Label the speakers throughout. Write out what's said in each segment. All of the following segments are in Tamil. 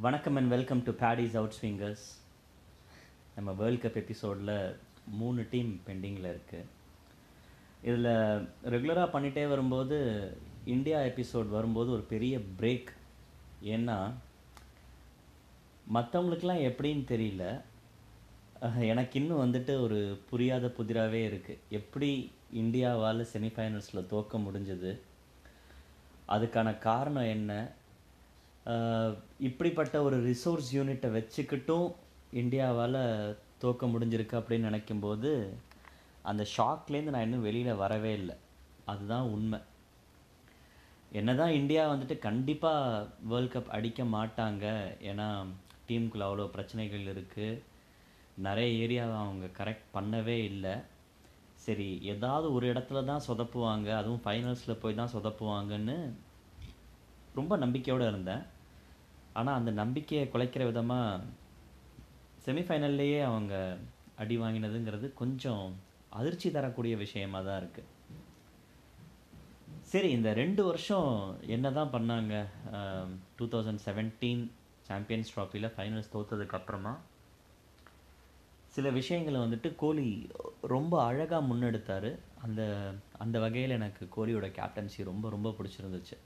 Speaker 1: வணக்கம் and welcome to Paddy's outswingers நம்ம வேர்ல்ட் கப் எபிசோடில் மூணு டீம் பெண்டிங்கில் இருக்குது இதில் ரெகுலராக பண்ணிகிட்டே வரும்போது இந்தியா எபிசோட் வரும்போது ஒரு பெரிய பிரேக் ஏன்னா மற்றவங்களுக்கெலாம் எப்படின்னு தெரியல. எனக்கு இன்னும் வந்துட்டு ஒரு புரியாத புதிராகவே இருக்குது எப்படி இந்தியாவால் செமிஃபைனல்ஸில் தோக்க முடிஞ்சது? அதுக்கான காரணம் என்ன? இப்படிப்பட்ட ஒரு ரிசோர்ஸ் யூனிட்டை வச்சுக்கிட்டும் இந்தியாவால் தோக்க முடிஞ்சிருக்கு அப்படின்னு நினைக்கும்போது அந்த ஷாக்லேருந்து நான் இன்னும் வெளியில் வரவே இல்லை. அதுதான் உண்மை. என்ன தான் இந்தியா வந்துட்டு கண்டிப்பாக வேர்ல்ட் கப் அடிக்க மாட்டாங்க. ஏன்னா டீமுக்குள்ள அவ்வளோ பிரச்சனைகள் இருக்குது நிறைய ஏரியாவை அவங்க கரெக்ட் பண்ணவே இல்லை. சரி ஏதாவது ஒரு இடத்துல தான் சொதப்புவாங்க. அதுவும் ஃபைனல்ஸில் போய் தான் சொதப்புவாங்கன்னு ரொம்ப நம்பிக்கையோடு இருந்தேன். ஆனால் அந்த நம்பிக்கையை குலைக்கிற விதமாக செமிஃபைனல்லையே அவங்க அடி வாங்கினதுங்கிறது கொஞ்சம் அதிர்ச்சி தரக்கூடிய விஷயமா தான் இருக்குது சரி இந்த ரெண்டு வருஷம் என்ன தான் பண்ணாங்க டூ தௌசண்ட் செவன்டீன் சாம்பியன்ஸ் ட்ராஃபியில் ஃபைனல்ஸ் தோத்ததுக்கு சில விஷயங்களை வந்துட்டு கோலி ரொம்ப அழகாக முன்னெடுத்தார். அந்த அந்த வகையில் எனக்கு கோலியோட கேப்டன்சி ரொம்ப ரொம்ப பிடிச்சிருந்துச்சு.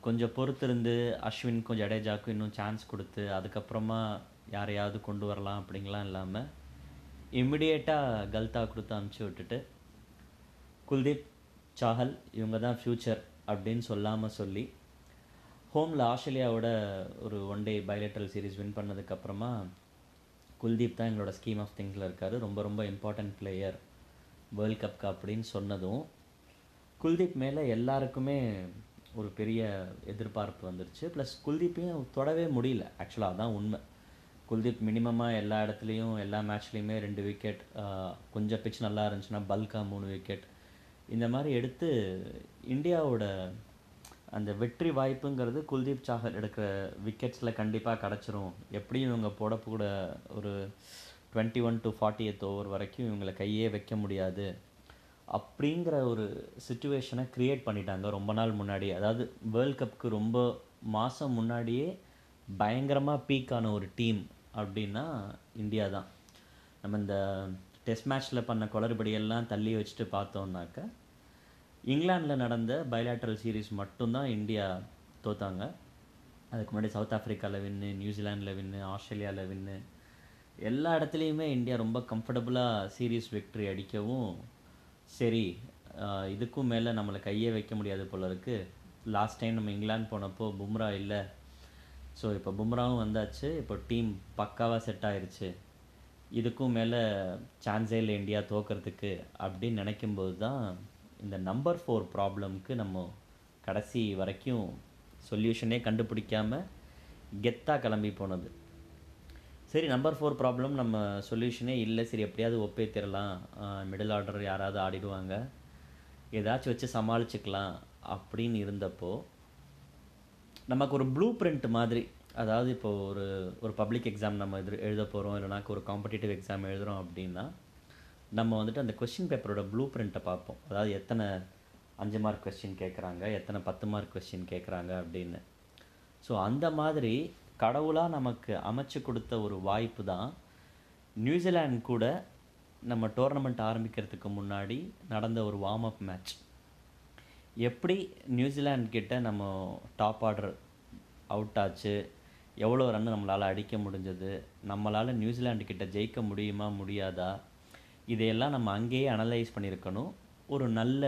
Speaker 1: கொஞ்சம் பொறுத்திருந்து அஸ்வின் கொஞ்சம் ஜடேஜாவுக்கு இன்னும் சான்ஸ் கொடுத்து அதுக்கப்புறமா யாரையாவது கொண்டு வரலாம் அப்படிங்கலாம் இல்லாமல் இம்மிடியேட்டாக கல்தா கொடுத்து அனுப்பிச்சி விட்டுட்டு குல்தீப் சாஹல் இவங்க தான் ஃப்யூச்சர் அப்படின்னு சொல்லாமல் சொல்லி ஹோமில் ஆஸ்திரேலியாவோட ஒரு one day bilateral series win பண்ணதுக்கப்புறமா குல்தீப் தான் எங்களோட ஸ்கீம் ஆஃப் திங்ஸில் இருக்கார். ரொம்ப ரொம்ப இம்பார்ட்டன்ட் பிளேயர் வேர்ல்ட் கப்க்கு அப்படின்னு சொன்னதும் குல்தீப் மேலே எல்லாருக்குமே ஒரு பெரிய எதிர்பார்ப்பு வந்துருச்சு. ப்ளஸ் குல்தீப்பையும் தொடவே முடியல. ஆக்சுவலாக அதான் உண்மை. குல்தீப் மினிமமாக எல்லா இடத்துலையும் எல்லா மேட்ச்லேயுமே ரெண்டு விக்கெட் கொஞ்சம் பிச் நல்லா இருந்துச்சுன்னா பல்காக மூணு விக்கெட் இந்த மாதிரி எடுத்து இந்தியாவோட அந்த வெற்றி வாய்ப்புங்கிறது குல்தீப் சாகர் எடுக்கிற விக்கெட்ஸில் கண்டிப்பாக கிடச்சிரும். எப்படியும் இவங்க போடக்கூட ஒரு twenty one to fortieth over வரைக்கும் இவங்களை கையே வைக்க முடியாது. அப்படிங்கிற ஒரு சுச்சுவேஷனை க்ரியேட் பண்ணிட்டாங்க ரொம்ப நாள் முன்னாடி அதாவது வேர்ல்ட் கப்புக்கு ரொம்ப மாதம் முன்னாடியே பயங்கரமாக பீக்கான ஒரு டீம் அப்படின்னா இந்தியா தான். நம்ம இந்த டெஸ்ட் மேட்ச்சில் பண்ண குளறுபடியெல்லாம் தள்ளி வச்சுட்டு பார்த்தோம்னாக்க இங்கிலாந்தில் நடந்த பைலாட்ரல் சீரீஸ் மட்டும்தான் இந்தியா தோத்தாங்க. அதுக்கு முன்னாடி சவுத் ஆஃப்ரிக்காவில் வின்னு நியூசிலாண்டில் வின்னு ஆஸ்திரேலியாவில் வின்னு எல்லா இடத்துலையுமே இந்தியா ரொம்ப கம்ஃபர்டபுளாக சீரியஸ் விக்ட்ரி அடிக்கவும் சரி இதுக்கும் மேலே நம்மளை கையே வைக்க முடியாது போல இருக்குது லாஸ்ட் டைம் நம்ம இங்கிலாந்து போனப்போ பும்ரா இல்லை. ஸோ இப்போ பும்ராவும் வந்தாச்சு. இப்போ டீம் பக்காவாக செட் ஆயிடுச்சு இதுக்கும் மேலே சான்ஸே இல்லை இந்தியா தோக்கிறதுக்கு அப்படின்னு நினைக்கும்போது தான் இந்த நம்பர் ஃபோர் ப்ராப்ளம்க்கு நம்ம கடைசி வரைக்கும் சொல்யூஷனே கண்டுபிடிக்காம கெத்தாக கிளம்பி போனது. சரி நம்பர் ஃபோர் ப்ராப்ளம் நம்ம சொல்யூஷனே இல்லை. சரி எப்படியாவது ஒப்பே தரலாம். மிடில் ஆர்டர் யாராவது ஆடிடுவாங்க. ஏதாச்சும் வச்சு சமாளிச்சுக்கலாம் அப்படின்னு இருந்தப்போ நமக்கு ஒரு ப்ளூ பிரிண்ட் மாதிரி அதாவது இப்போ ஒரு ஒரு பப்ளிக் எக்ஸாம் நம்ம எதிர் எழுத போகிறோம் இல்லைனாக்க ஒரு காம்படிட்டிவ் எக்ஸாம் எழுதுகிறோம் அப்படின்னா நம்ம வந்துட்டு அந்த கொஸ்டின் பேப்பரோட ப்ளூ பிரிண்ட்டை பார்ப்போம். அதாவது எத்தனை அஞ்சு மார்க் கொஸ்டின் கேட்குறாங்க எத்தனை பத்து மார்க் கொஸ்டின் கேட்குறாங்க அப்படின்னு. ஸோ அந்த மாதிரி கடவுளாக நமக்கு அமைச்சு கொடுத்த ஒரு வாய்ப்பு தான். நியூசிலாந்து கூட நம்ம டோர்னமெண்ட் ஆரம்பிக்கிறதுக்கு முன்னாடி நடந்த ஒரு வார்ம் அப் மேட்ச் எப்படி நியூசிலாந்து கிட்ட நம்ம டாப் ஆர்டர் அவுட் ஆச்சு? எவ்வளோ ரன் நம்மளால் அடிக்க முடிஞ்சது? நம்மளால் நியூசிலாண்டு கிட்ட ஜெயிக்க முடியுமா முடியாதா? இதையெல்லாம் நம்ம அங்கேயே அனலைஸ் பண்ணியிருக்கணும். ஒரு நல்ல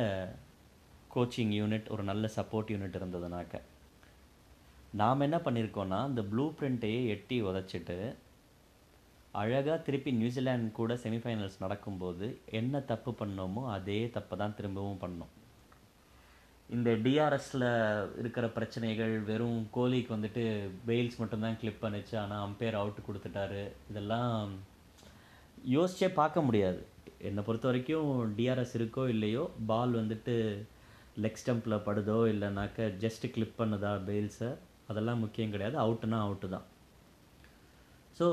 Speaker 1: கோச்சிங் யூனிட் ஒரு நல்ல சப்போர்ட் யூனிட் இருந்ததுனாக்க. நாம் என்ன பண்ணியிருக்கோன்னா அந்த ப்ளூ பிரிண்ட்டையே எட்டி உதச்சிட்டு அழகாக திருப்பி நியூசிலாந்து கூட செமிஃபைனல்ஸ் நடக்கும்போது என்ன தப்பு பண்ணோமோ அதே தப்பை தான் திரும்பவும் பண்ணோம். இந்த டிஆர்எஸில் இருக்கிற பிரச்சனைகள் வெறும் கோலிக்கு வந்துட்டு பெயில்ஸ் மட்டும்தான் கிளிப் பண்ணுச்சு ஆனால் அம்பையர் அவுட் கொடுத்துட்டாரு. இதெல்லாம் யோசிச்சே பார்க்க முடியாது. என்னை பொறுத்த வரைக்கும் டிஆர்எஸ் இருக்கோ இல்லையோ பால் வந்துட்டு லெக் ஸ்டம்பில் படுதோ இல்லைனாக்க ஜஸ்ட் கிளிப் பண்ணுதா பெயில்ஸை அதெல்லாம் முக்கியம் கிடையாது. அவுட்டுனா அவுட்டு தான். ஸோ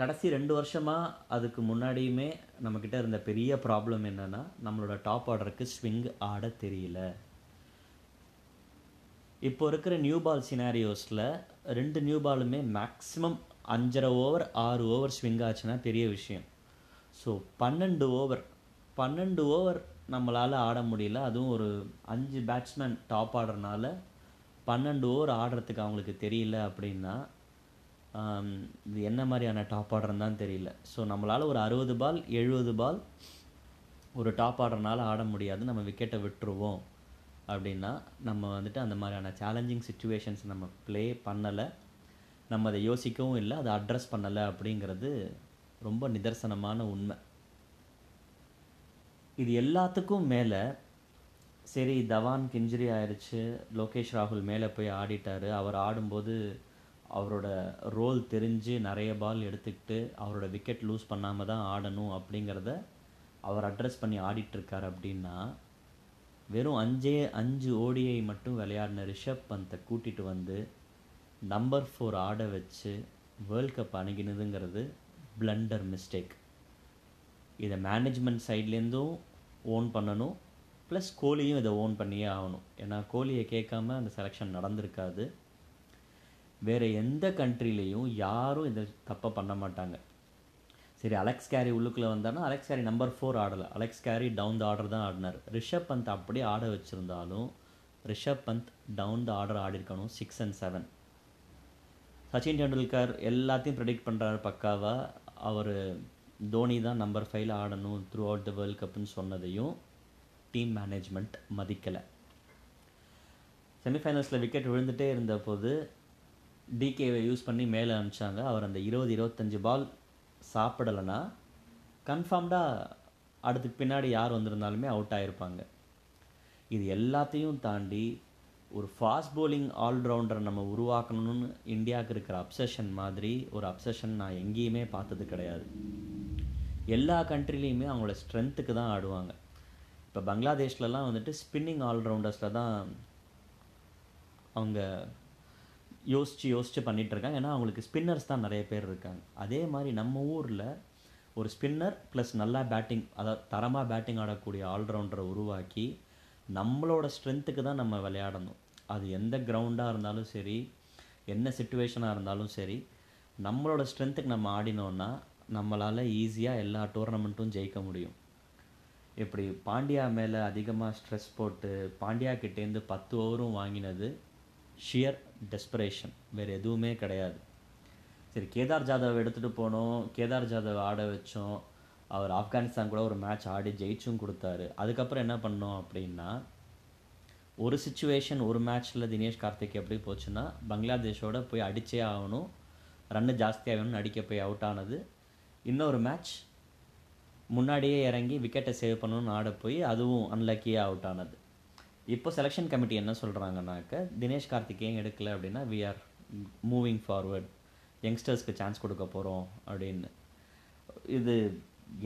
Speaker 1: கடைசி ரெண்டு வருஷமாக அதுக்கு முன்னாடியுமே நம்மக்கிட்ட இருந்த பெரிய ப்ராப்ளம் என்னென்னா நம்மளோட டாப் ஆர்டருக்கு ஸ்விங் ஆட தெரியல. இப்போ இருக்கிற நியூ பால் சினாரியோஸில் ரெண்டு நியூ பாலுமே மேக்ஸிமம் அஞ்சரை ஓவர் ஆறு ஓவர் ஸ்விங் ஆச்சுன்னா பெரிய விஷயம். ஸோ பன்னெண்டு ஓவர் பன்னெண்டு ஓவர் நம்மளால் ஆட முடியல. அதுவும் ஒரு அஞ்சு பேட்ஸ்மேன் டாப் ஆடுறனால பன்னெண்டு ஓவர் ஆடுறதுக்கு அவங்களுக்கு தெரியல அப்படின்னா இது என்ன மாதிரியான டாப் ஆர்டர்னு தான் தெரியல. ஸோ நம்மளால் ஒரு அறுபது பால் எழுபது பால் ஒரு டாப் ஆடுறனால ஆட முடியாது. நம்ம விக்கெட்டை விட்டுருவோம் அப்படின்னா நம்ம வந்துட்டு அந்த மாதிரியான சேலஞ்சிங் சுச்சுவேஷன்ஸ் நம்ம ப்ளே பண்ணலை. நம்ம அதை யோசிக்கவும் இல்லை அதை அட்ரஸ் பண்ணலை அப்படிங்கிறது ரொம்ப நிதர்சனமான உண்மை. இது எல்லாத்துக்கும் மேலே சரி தவான் கிஞ்சிரி ஆயிடுச்சு லோகேஷ் ராகுல் மேலே போய் ஆடிட்டார். அவர் ஆடும்போது அவரோட ரோல் தெரிஞ்சு நிறைய பால் எடுத்துக்கிட்டு அவரோட விக்கெட் லூஸ் பண்ணாமல் தான் ஆடணும் அப்படிங்கிறத அவர் அட்ரஸ் பண்ணி ஆடிட்டுருக்கார் அப்படின்னா வெறும் அஞ்சே அஞ்சு ஓடிஐ மட்டும் விளையாடின ரிஷப் பந்தை கூட்டிகிட்டு வந்து நம்பர் ஃபோர் ஆட வச்சு வேர்ல்ட் கப் அணுகினதுங்கிறது பிளண்டர் மிஸ்டேக் இதை மேனேஜ்மெண்ட் சைட்லேருந்தும் ஓன் பண்ணணும். ப்ளஸ் கோலியும் இதை ஓன் பண்ணியே ஆகணும். ஏன்னா கோலியை கேட்காம அந்த செலெக்ஷன் நடந்திருக்காது. வேறு எந்த கண்ட்ரிலேயும் யாரும் இதை தப்பாக பண்ண மாட்டாங்க. சரி அலெக்ஸ் கேரி உள்ளுக்குள்ளே வந்தார்னா Alex Carey number four ஆடலை. Alex Carey down the order தான் ஆடினார். ரிஷப் பந்த் அப்படியே ஆட வச்சுருந்தாலும் Rishabh Pant down the order ஆடிருக்கணும் six and seven Sachin Tendulkar எல்லாத்தையும் ப்ரெடிக்ட் பண்ணுறாரு பக்காவாக அவர் தோனி தான் நம்பர் ஃபைவ்ல ஆடணும் த்ரூ அவுட் த வேர்ல்ட் கப்புன்னு சொன்னதையும் டீம் மேனேஜ்மெண்ட் மதிக்கலை. செமிஃபைனல்ஸில் விக்கெட் விழுந்துட்டே இருந்தபோது டிகேவை யூஸ் பண்ணி மேலே அனுப்பிச்சாங்க. அவர் அந்த இருபது இருபத்தஞ்சு பால் சாப்பிடலைன்னா கன்ஃபார்ம்டாக அடுத்துக்கு பின்னாடி யார் வந்திருந்தாலுமே அவுட் ஆகிருப்பாங்க இது எல்லாத்தையும் தாண்டி ஒரு ஃபாஸ்ட் போலிங் ஆல்ரவுண்டரை நம்ம உருவாக்கணும்னு இந்தியாவுக்கு இருக்கிற அப்சஷன் மாதிரி ஒரு அப்சஷன் நான் எங்கேயுமே பார்த்தது கிடையாது. எல்லா கண்ட்ரிலையுமே அவங்களோட ஸ்ட்ரென்த்துக்கு தான் ஆடுவாங்க. இப்போ பங்களாதேஷ்லலாம் வந்துட்டு ஸ்பின்னிங் ஆல்ரவுண்டர்ஸில் தான் அவங்க யோசித்து யோசித்து பண்ணிகிட்ருக்காங்க இருக்காங்க ஏன்னா அவங்களுக்கு ஸ்பின்னர்ஸ் தான் நிறைய பேர் இருக்காங்க. அதே மாதிரி நம்ம ஊரில் ஒரு ஸ்பின்னர் ப்ளஸ் நல்லா பேட்டிங் அதாவது தரமாக பேட்டிங் ஆடக்கூடிய ஆல்ரவுண்டரை உருவாக்கி நம்மளோட ஸ்ட்ரென்த்துக்கு தான் நம்ம விளையாடணும். அது எந்த கிரவுண்டாக இருந்தாலும் சரி என்ன சுச்சுவேஷனாக இருந்தாலும் சரி நம்மளோட ஸ்ட்ரென்த்துக்கு நம்ம ஆடினோன்னா நம்மளால் ஈஸியாக எல்லா டோர்னமெண்ட்டும் ஜெயிக்க முடியும். இப்படி பாண்டியா மேலே அதிகமாக ஸ்ட்ரெஸ் போட்டு பாண்டியா கிட்டேருந்து பத்து ஓவரும் வாங்கினது ஷியர் டெஸ்பரேஷன் வேறு எதுவுமே கிடையாது. சரி கேதார் ஜாதவ் எடுத்துகிட்டு போனோம். கேதார் ஜாதவ் ஆட வச்சோம். அவர் ஆப்கானிஸ்தான் கூட ஒரு மேட்ச் ஆடி ஜெயிச்சும் கொடுத்தாரு. அதுக்கப்புறம் என்ன பண்ணோம் அப்படின்னா ஒரு சுச்சுவேஷன் ஒரு மேட்ச்சில் தினேஷ் கார்த்திக் எப்படி போச்சுன்னா பங்களாதேஷோட போய் அடிச்சே ஆகணும். ரன்னு ஜாஸ்தியாகணும்னு அடிக்க போய் அவுட் ஆனது. இன்னொரு மேட்ச் முன்னாடியே இறங்கி விக்கெட்டை சேவ் பண்ணணும்னு ஆட போய் அதுவும் அன்லக்கியாக அவுட் ஆனது. இப்போ செலெக்ஷன் கமிட்டி என்ன சொல்கிறாங்கனாக்க தினேஷ் கார்த்திக் ஏன் எடுக்கல அப்படின்னா வி ஆர் மூவிங் ஃபார்வர்ட் யங்ஸ்டர்ஸ்க்கு சான்ஸ் கொடுக்க போகிறோம் அப்படின்னு. இது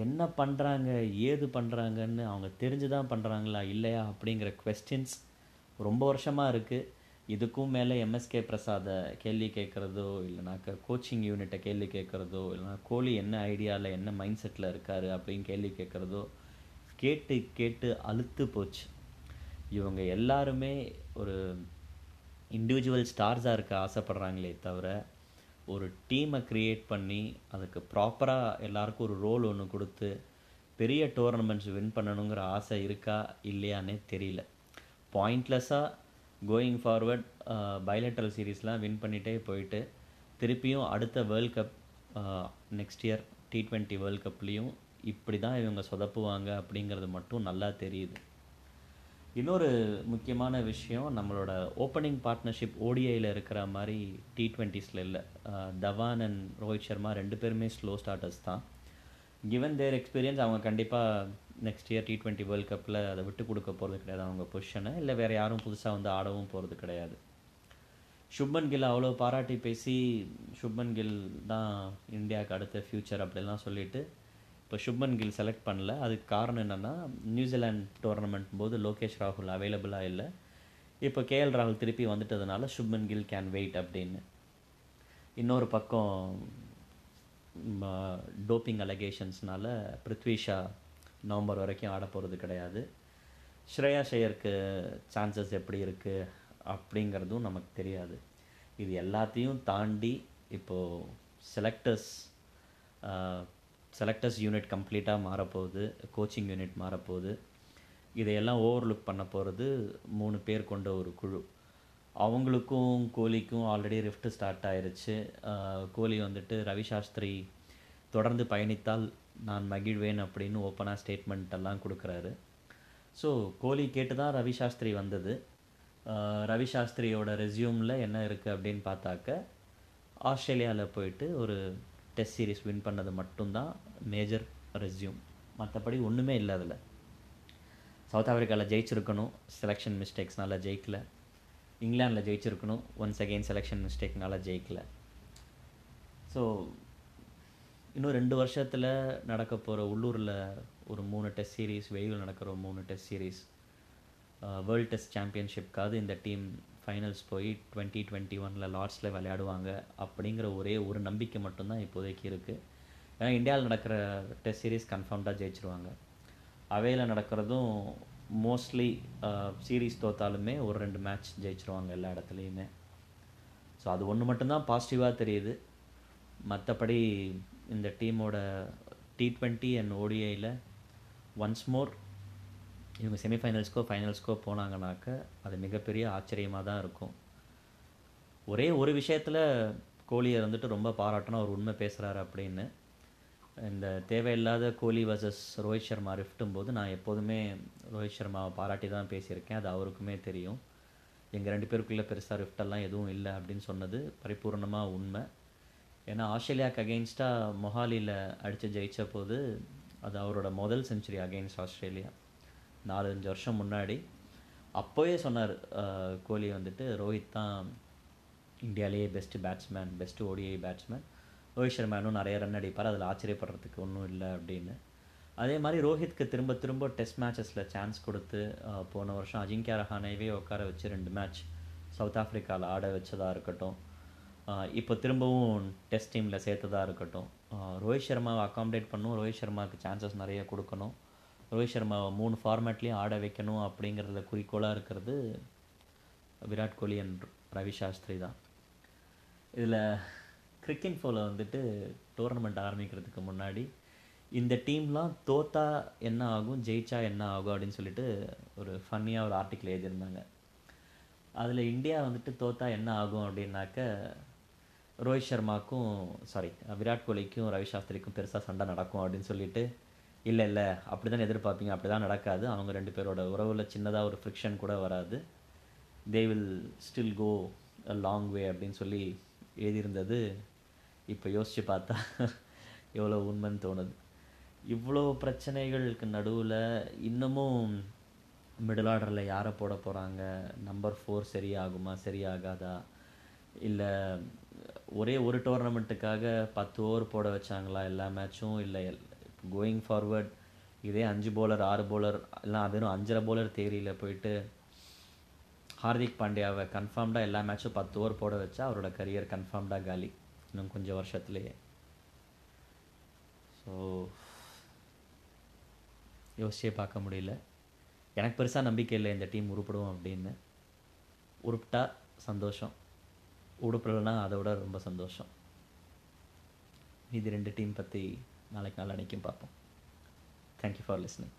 Speaker 1: என்ன பண்ணுறாங்க ஏது பண்ணுறாங்கன்னு அவங்க தெரிஞ்சு தான் பண்ணுறாங்களா இல்லையா அப்படிங்கிற கொஸ்டின்ஸ் ரொம்ப வருஷமாக இருக்குது இதுக்கும் மேலே எம்எஸ்கே பிரசாதை கேள்வி கேட்குறதோ இல்லைனாக்கா கோச்சிங் யூனிட்டை கேள்வி கேட்குறதோ இல்லைனா கோலி என்ன ஐடியாவில் என்ன மைண்ட் செட்டில் இருக்காரு அப்படின்னு கேள்வி கேட்குறதோ கேட்டு கேட்டு அழுத்து போச்சு. இவங்க எல்லாருமே ஒரு இண்டிவிஜுவல் ஸ்டார்ஸாக இருக்க ஆசைப்பட்றாங்களே தவிர ஒரு டீமை க்ரியேட் பண்ணி அதுக்கு ப்ராப்பராக எல்லாருக்கும் ஒரு ரோல் ஒன்று கொடுத்து பெரிய டோர்னமெண்ட்ஸ் வின் பண்ணணுங்கிற ஆசை இருக்கா இல்லையானே தெரியல. பாயிண்ட்லெஸ்ஸாக கோயிங் ஃபார்வர்ட் பைலேட்ரல் சீரீஸ்லாம் வின் பண்ணிகிட்டே போயிட்டு திருப்பியும் அடுத்த world cup next year T twenty world கப்லேயும் இப்படி தான் இவங்க சொதப்புவாங்க அப்படிங்கிறது மட்டும் நல்லா தெரியுது. இன்னொரு முக்கியமான விஷயம் நம்மளோட ஓப்பனிங் பார்ட்னர்ஷிப் ஓடிஐயில் இருக்கிற மாதிரி டி ட்வெண்ட்டிஸில் இல்லை. தவான் அண்ட் ரோஹித் சர்மா ரெண்டு பேருமே ஸ்லோ ஸ்டார்டர்ஸ் தான். கிவன் தேர் எக்ஸ்பீரியன்ஸ் அவங்க கண்டிப்பாக next year T twenty world கப்பில் அதை விட்டு கொடுக்க போகிறது கிடையாது. அவங்க பொசிஷனை இல்லை வேறு யாரும் புதுசாக வந்து ஆடவும் போகிறது கிடையாது. சுப்மன் கில் அவ்வளோ பாராட்டி பேசி சுப்மன் கில் தான் இந்தியாவுக்கு அடுத்த ஃப்யூச்சர் அப்படிலாம் சொல்லிட்டு இப்போ சுப்மன் கில் செலக்ட் பண்ணல. அதுக்கு காரணம் என்னென்னா நியூசிலாண்ட் டோர்னமெண்ட் போது லோகேஷ் ராகுல் அவைலபிளாக இல்லை. இப்போ கேஎல் ராகுல் திருப்பி வந்துட்டதுனால சுப்மன் கில் கேன் வெயிட் அப்படின்னு. இன்னொரு பக்கம் டோப்பிங் அலகேஷன்ஸ்னால பிருத்விஷா நவம்பர் வரைக்கும் ஆட போகிறது கிடையாது. ஸ்ரேயா ஷையருக்கு சான்சஸ் எப்படி இருக்குது அப்படிங்கிறதும் நமக்கு தெரியாது. இது எல்லாத்தையும் தாண்டி இப்போது செலக்டர்ஸ் செலக்டர்ஸ் யூனிட் கம்ப்ளீட்டாக மாறப்போகுது கோச்சிங் யூனிட் மாறப்போகுது. இதையெல்லாம் ஓவர்லுக் பண்ண போகிறது மூணு பேர் கொண்ட ஒரு குழு. அவங்களுக்கும் கோலிக்கும் ஆல்ரெடி ரிஃப்ட் ஸ்டார்ட் ஆயிருச்சு. கோலி வந்துட்டு ரவி சாஸ்திரி தொடர்ந்து பயணித்தால் நான் மகிழ்வேன் அப்படின்னு ஓப்பனாக ஸ்டேட்மெண்ட் எல்லாம் கொடுக்குறாரு. ஸோ கோலி கேட்டு தான் ரவி சாஸ்திரி வந்தது. ரவி சாஸ்திரியோட ரெஸ்யூமில் என்ன இருக்குது அப்படின்னு பார்த்தாக்க ஆஸ்திரேலியாவில் போயிட்டு ஒரு டெஸ்ட் சீரிஸ் வின் பண்ணது மட்டும்தான் மேஜர் ரெஸ்யூம் மற்றபடி ஒன்றுமே இல்லை அதில். சவுத் ஆஃப்ரிக்காவில் ஜெயிச்சிருக்கணும். செலெக்ஷன் மிஸ்டேக்ஸ்னால ஜெயிக்கல. இங்கிலாந்தில் ஜெயிச்சிருக்கணும். ஒன்ஸ் அகெயின் செலெக்ஷன் மிஸ்டேக்னால ஜெயிக்கல. ஸோ இன்னும் ரெண்டு வருஷத்தில் நடக்க போகிற உள்ளூரில் ஒரு மூணு டெஸ்ட் சீரிஸ் வெளியில் நடக்கிற ஒரு மூணு டெஸ்ட் சீரிஸ் வேர்ல்ட் டெஸ்ட் சாம்பியன்ஷிப்காவது இந்த டீம் ஃபைனல்ஸ் போய் டுவெண்ட்டி டுவெண்ட்டி ஒனில் லார்ட்ஸில் விளையாடுவாங்க அப்படிங்கிற ஒரே ஒரு நம்பிக்கை மட்டும்தான் இப்போதைக்கு இருக்குது ஏன்னா இந்தியாவில் நடக்கிற டெஸ்ட் சீரிஸ் கன்ஃபார்ம்டாக ஜெயிச்சிருவாங்க. அவையில் நடக்கிறதும் மோஸ்ட்லி சீரீஸ் uh, தோத்தாலுமே ஒரு ரெண்டு மேட்ச் ஜெயிச்சிருவாங்க எல்லா இடத்துலையுமே. ஸோ அது ஒன்று மட்டும்தான் பாசிட்டிவாக தெரியுது. மற்றபடி இந்த டீமோட டி ட்வெண்ட்டி அண்ட் ஓடிஐயில் ஒன்ஸ் மோர் இவங்க செமிஃபைனல்ஸ்க்கோ ஃபைனல்ஸ்க்கோ போனாங்கனாக்க அது மிகப்பெரிய ஆச்சரியமாக தான் இருக்கும். ஒரே ஒரு விஷயத்தில் கோலியை வந்துட்டு ரொம்ப பாராட்டணும் அவர் உண்மை பேசுகிறாரு அப்படின்னு. இந்த தேவையில்லாத கோலி வர்சஸ் ரோஹித் சர்மா ரிஃப்ட்டும் போது நான் எப்போதுமே ரோஹித் சர்மாவை பாராட்டி தான் பேசியிருக்கேன். அது அவருக்குமே தெரியும். எங்கள் ரெண்டு பேருக்குள்ளே பெருசாக ரிஃப்டெல்லாம் எதுவும் இல்லை அப்படின்னு சொன்னது பரிபூர்ணமாக உண்மை. ஏன்னா ஆஸ்திரேலியாவுக்கு அகெயின்ஸ்டாக மொஹாலியில் அடித்து ஜெயித்த போது அது அவரோட முதல் செஞ்சுரி அகெயின்ஸ்ட் ஆஸ்திரேலியா. நாலஞ்சு வருஷம் முன்னாடி. அப்போயே சொன்னார் கோலி வந்துட்டு ரோஹித் தான் இந்தியாவிலேயே best batsman best ODI batsman Rohit Sharma இன்னும் நிறைய ரன் அடிப்பார். அதில் ஆச்சரியப்படுறதுக்கு ஒன்றும் இல்லை அப்படின்னு. அதே மாதிரி ரோஹித்க்கு திரும்ப திரும்ப டெஸ்ட் மேட்சஸில் சான்ஸ் கொடுத்து போன வருஷம் அஜிங்கியா ரஹானேவே உட்கார வச்சு ரெண்டு மேட்ச் சவுத் ஆஃப்ரிக்காவில் ஆட வச்சதாக இருக்கட்டும். இப்போ திரும்பவும் டெஸ்ட் டீமில் சேர்த்ததாக இருக்கட்டும். ரோஹித் சர்மாவை அக்காமடேட் பண்ணும் ரோஹித் சர்மாவுக்கு சான்சஸ் நிறைய கொடுக்கணும். ரோஹித் சர்மாவை மூணு ஃபார்மேட்லேயும் ஆட வைக்கணும் அப்படிங்கிறதுல குறிக்கோளாக இருக்கிறது விராட் கோலி அண்ட் ரவி சாஸ்திரி தான். இதில் கிரிக்கெட் ஃபோவில் வந்துட்டு டோர்னமெண்ட் ஆரம்பிக்கிறதுக்கு முன்னாடி இந்த டீம்லாம் தோத்தா என்ன ஆகும் ஜெயிச்சா என்ன ஆகும் அப்படின்னு சொல்லிட்டு ஒரு ஃபன்னியாக ஒரு ஆர்டிக்கிள் எழுதியிருந்தாங்க. அதில் இந்தியா வந்துட்டு தோத்தா என்ன ஆகும் அப்படின்னாக்க ரோஹித் சர்மாக்கும் சாரி விராட் கோலிக்கும் ரவி சாஸ்திரிக்கும் பெருசாக சண்டை நடக்கும் அப்படின்னு சொல்லிட்டு இல்லை இல்லை அப்படி தான் எதிர்பார்ப்பீங்க அப்படி தான் நடக்காது. அவங்க ரெண்டு பேரோட உறவில் சின்னதாக ஒரு ஃப்ரிக்ஷன் கூட வராது. They will still go a long way அப்படின்னு சொல்லி எழுதியிருந்தது இப்போ யோசித்து பார்த்தா எவ்வளோ உண்மைன்னு தோணுது. இவ்வளோ பிரச்சனைகளுக்கு நடுவில் இன்னமும் மிடில் ஆர்டரில் யாரை போட போகிறாங்க நம்பர் ஃபோர் சரியாகுமா? சரியாகாதா? இல்லை ஒரே ஒரு டோர்னமெண்ட்டுக்காக பத்து ஓவர் போட வச்சாங்களா எல்லா மேட்சும் இல்லை கோயிங் ஃபார்வர்ட் இதே அஞ்சு போலர் ஆறு போலர் எல்லாம் வெறும் அஞ்சரை போலர் தேரியில் போயிட்டு ஹார்திக் பாண்டியாவை கன்ஃபார்ம்டாக எல்லா மேட்சும் பத்து ஓவர் போட வச்சா அவரோட கரியர் கன்ஃபார்ம்டாக காலி. இன்னும் கொஞ்சம் வருஷத்துலேயே. ஸோ யோசிச்சே பார்க்க முடியல. எனக்கு பெருசாக நம்பிக்கை இல்லை இந்த டீம் உருப்பிடும் அப்படின்னு. உருப்பிட்டா சந்தோஷம். உருப்படலைன்னா அதை விட ரொம்ப சந்தோஷம். இது ரெண்டு டீம் பற்றி நாளைக்கு நாள் அன்றைக்கும் பார்ப்போம். Thank you for listening